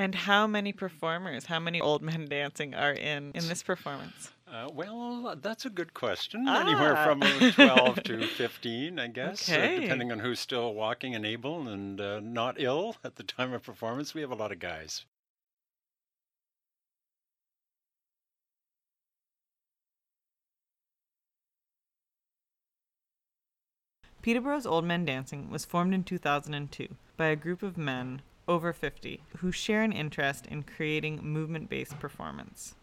And how many performers, how many old men dancing are in in this performance? Uh, well, that's a good question. Anywhere Ah. from uh, 12 to 15, I guess, uh, depending on who's still walking and able and uh, not ill at the time of performance. We have a lot of guys. Peterborough's Old Men Dancing was formed in 2002 by a group of men over 50 who share an interest in creating movement based performance.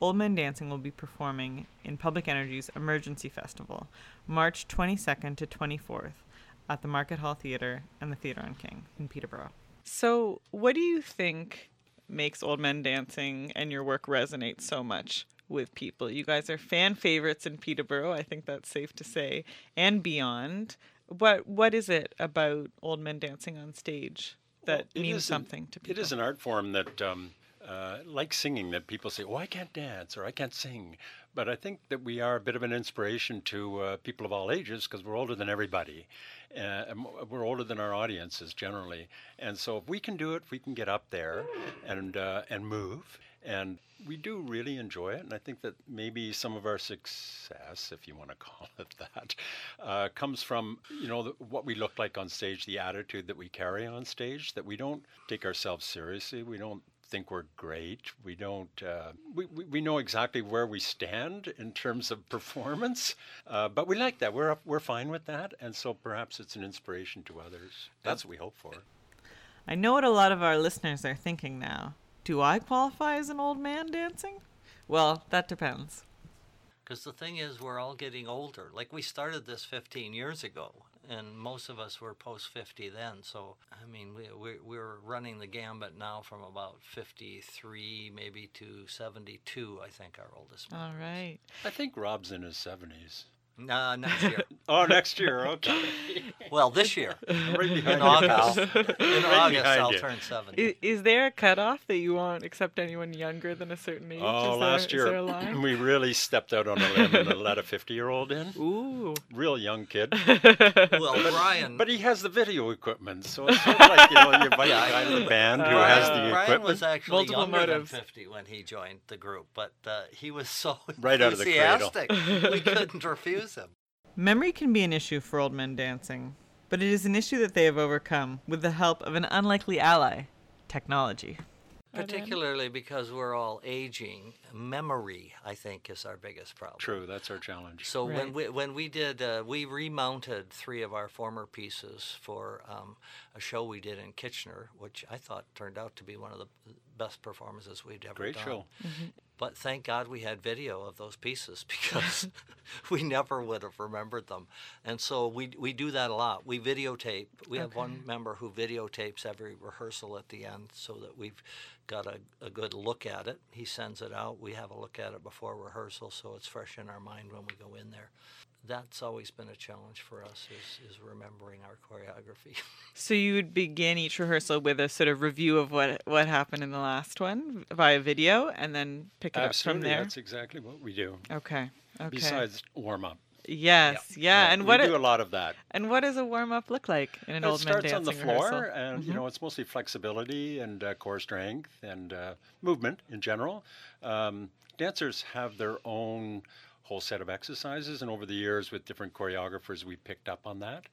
Old Men Dancing will be performing in Public Energy's Emergency Festival, March 22nd to 24th at the Market Hall Theatre and the Theatre on King in Peterborough. So, what do you think makes Old Men Dancing and your work resonate so much with people? You guys are fan favorites in Peterborough, I think that's safe to say, and beyond. What what is it about Old Men Dancing on stage that Well, means an- something to people? It is an art form that, um, uh, like singing, that people say, "Oh, I can't dance" or "I can't sing," but I think that we are a bit of an inspiration to uh, people of all ages because we're older than everybody, uh, we're older than our audiences generally, and so if we can do it, we can get up there and uh, and move. And we do really enjoy it, and I think that maybe some of our success, if you want to call it that, uh, comes from you know the, what we look like on stage, the attitude that we carry on stage. That we don't take ourselves seriously. We don't think we're great. We don't. Uh, we, we we know exactly where we stand in terms of performance, uh, but we like that. We're we're fine with that, and so perhaps it's an inspiration to others. That's what we hope for. I know what a lot of our listeners are thinking now. Do I qualify as an old man dancing? Well, that depends. Because the thing is, we're all getting older. Like we started this 15 years ago, and most of us were post 50 then. So, I mean, we, we, we're running the gambit now from about 53 maybe to 72, I think, our oldest. All right. Is. I think Rob's in his 70s. Uh, next year. oh, next year. Okay. well, this year. Right in August. In right August, I'll you. turn 70. Is, is, there a cutoff that you won't accept anyone younger than a certain age? Oh, is last there, year we really stepped out on a limb and let a 50 year old in. Ooh. Real young kid. well, but, Brian. But he has the video equipment, so it's sort of like, you know, you invite yeah, guy in the band uh, who has the Brian equipment. Brian was actually Multiple younger motives. than 50 when he joined the group, but uh, he was so right enthusiastic. Out of the cradle. we couldn't refuse him. Memory can be an issue for old men dancing, but it is an issue that they have overcome with the help of an unlikely ally technology. Particularly because we're all aging, memory, I think, is our biggest problem. True, that's our challenge. So when we when we did uh, we remounted three of our former pieces for um, a show we did in Kitchener, which I thought turned out to be one of the best performances we've ever Great done. show. Mm-hmm. But thank God we had video of those pieces because we never would have remembered them. And so we we do that a lot. We videotape. We have one member who videotapes every rehearsal at the end so that we've got a, a good look at it. He sends it out. We have a look at it before rehearsal so it's fresh in our mind when we go in there. That's always been a challenge for us is, is remembering our choreography. So you would begin each rehearsal with a sort of review of what what happened in the last one via video, and then pick it up from there. that's exactly what we do. Okay. Okay. Besides warm up. yes, yeah, and we what do it- a lot of that. and what does a warm up look like in an it old man dancing It starts on the floor, rehearsal? and you know it's mostly flexibility and uh, core strength and uh, movement in general. Um, dancers have their own whole set of exercises, and over the years, with different choreographers, we picked up on that.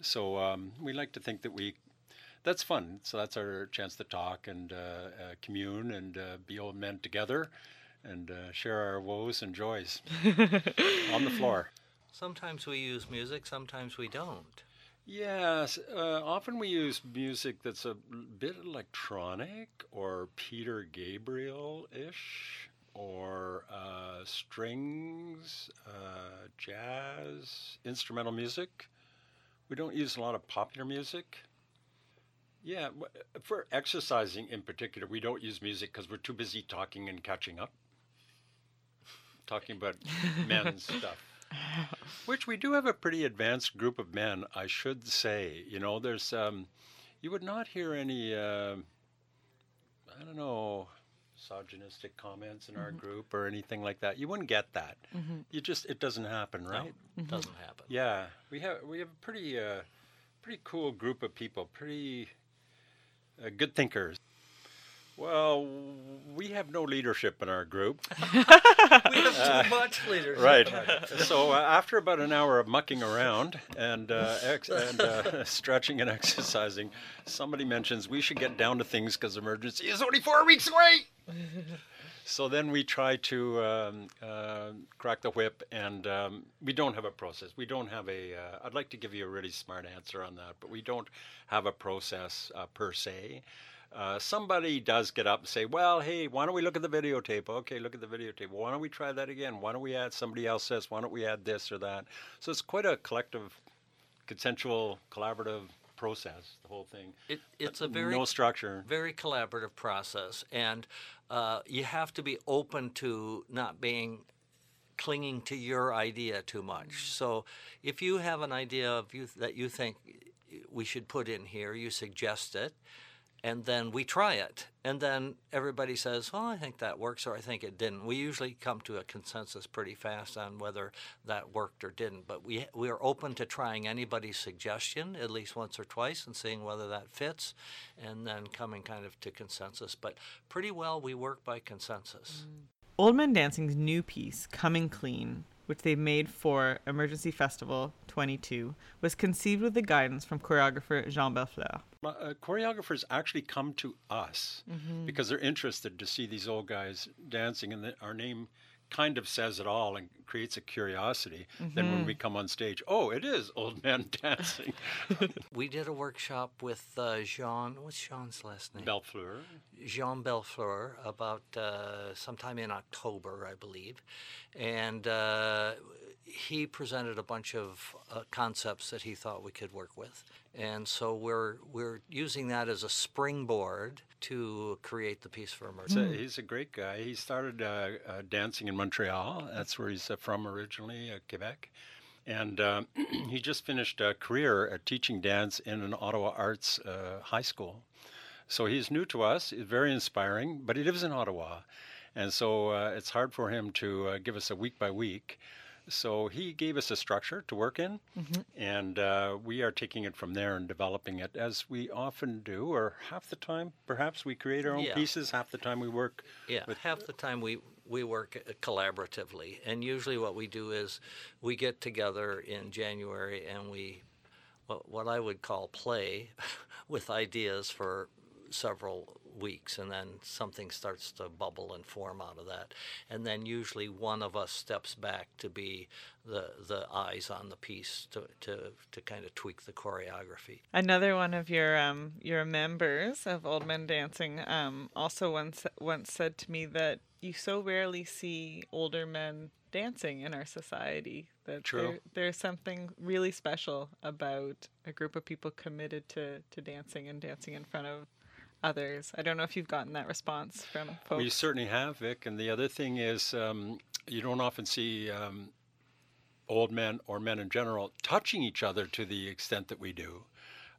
So um, we like to think that we. That's fun. So that's our chance to talk and uh, uh, commune and uh, be old men together, and uh, share our woes and joys on the floor. sometimes we use music, sometimes we don't. Yes, uh, often we use music that's a bit electronic or Peter Gabriel ish or uh, strings, uh, jazz, instrumental music. We don't use a lot of popular music. Yeah, for exercising in particular, we don't use music because we're too busy talking and catching up. Talking about men's stuff. Which we do have a pretty advanced group of men, I should say. You know, there's, um, you would not hear any, uh, I don't know, misogynistic comments in our group or anything like that. You wouldn't get that. You just, it doesn't happen, right? No, doesn't happen. Yeah, we have we have a pretty uh, pretty cool group of people, pretty uh, good thinkers. Well, we have no leadership in our group. we have too much leadership. Right. so uh, after about an hour of mucking around and, uh, ex- and uh, stretching and exercising, somebody mentions we should get down to things because emergency is only four weeks away. So then we try to um, uh, crack the whip, and um, we don't have a process. We don't have a. Uh, I'd like to give you a really smart answer on that, but we don't have a process uh, per se. Uh, somebody does get up and say, "Well, hey, why don't we look at the videotape? Okay, look at the videotape. Why don't we try that again? Why don't we add somebody else says, why don't we add this or that?" So it's quite a collective, consensual, collaborative process. The whole thing. It, it's a very no structure. very collaborative process, and uh, you have to be open to not being clinging to your idea too much. So, if you have an idea of you that you think we should put in here, you suggest it, and then we try it, and then everybody says, "Well, I think that works," or "I think it didn't." We usually come to a consensus pretty fast on whether that worked or didn't. But we we are open to trying anybody's suggestion at least once or twice and seeing whether that fits, and then coming kind of to consensus. But pretty well, we work by consensus. Mm. Old Men Dancing's new piece, Coming Clean, which they made for Emergency Festival 22, was conceived with the guidance from choreographer Jean Belfleur. Uh, choreographers actually come to us because they're interested to see these old guys dancing, and the, our name kind of says it all and creates a curiosity. Then when we come on stage, oh, it is old man dancing. We did a workshop with uh, Jean. What's Jean's last name? Belfleur. Jean Belfleur about uh, sometime in October, I believe, and uh, he presented a bunch of uh, concepts that he thought we could work with, and so we're we're using that as a springboard to create the piece for emergency. So he's a great guy. He started uh, uh, dancing in Montreal. That's where he's uh, from originally, uh, Quebec. And uh, he just finished a career at teaching dance in an Ottawa Arts uh, high school. So he's new to us, he's very inspiring, but he lives in Ottawa. And so uh, it's hard for him to uh, give us a week by week. So he gave us a structure to work in, and uh, we are taking it from there and developing it as we often do, or half the time, perhaps we create our own Yeah. pieces, half the time we work Yeah, with half the time we we work uh, collaboratively, and usually what we do is we get together in January and we what what I would call play with ideas for several weeks and then something starts to bubble and form out of that. And then usually one of us steps back to be the the eyes on the piece to to, to kind of tweak the choreography. Another one of your um your members of Old Men Dancing um also once once said to me that you so rarely see older men dancing in our society that there, there's something really special about a group of people committed to to dancing and dancing in front of others. I don't know if you've gotten that response from folks. We certainly have, Vic. And the other thing is, um, you don't often see um, old men or men in general touching each other to the extent that we do.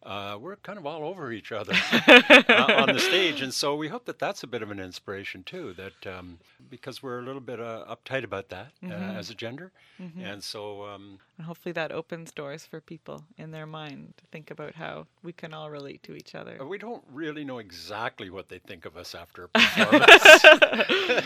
Uh, we're kind of all over each other uh, on the stage, and so we hope that that's a bit of an inspiration too. That um, because we're a little bit uh, uptight about that uh, as a gender, and so um, And hopefully that opens doors for people in their mind to think about how we can all relate to each other. we don't really know exactly what they think of us after a performance.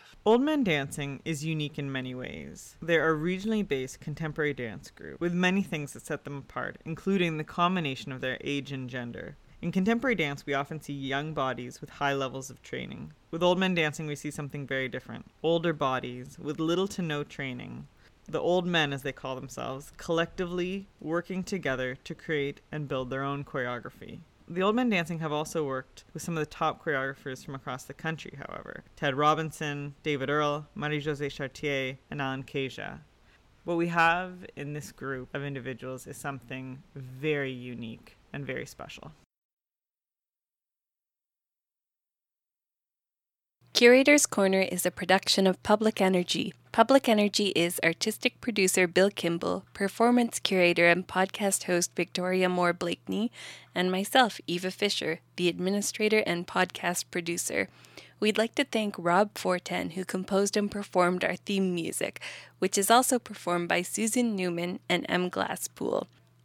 Old Men Dancing is unique in many ways. They're a regionally based contemporary dance group with many things that set them apart, including the combination of their age and gender. In contemporary dance, we often see young bodies with high levels of training. With Old Men Dancing, we see something very different older bodies with little to no training. The old men, as they call themselves, collectively working together to create and build their own choreography. The Old Men Dancing have also worked with some of the top choreographers from across the country, however Ted Robinson, David Earle, Marie Jose Chartier, and Allen Kaeja. What we have in this group of individuals is something very unique and very special. Curator's Corner is a production of Public Energy. Public Energy is artistic producer Bill Kimball, performance curator and podcast host Victoria Moore Blakeney, and myself, Eva Fisher, the administrator and podcast producer. We'd like to thank Rob Forten, who composed and performed our theme music, which is also performed by Susan Newman and M. Glasspool.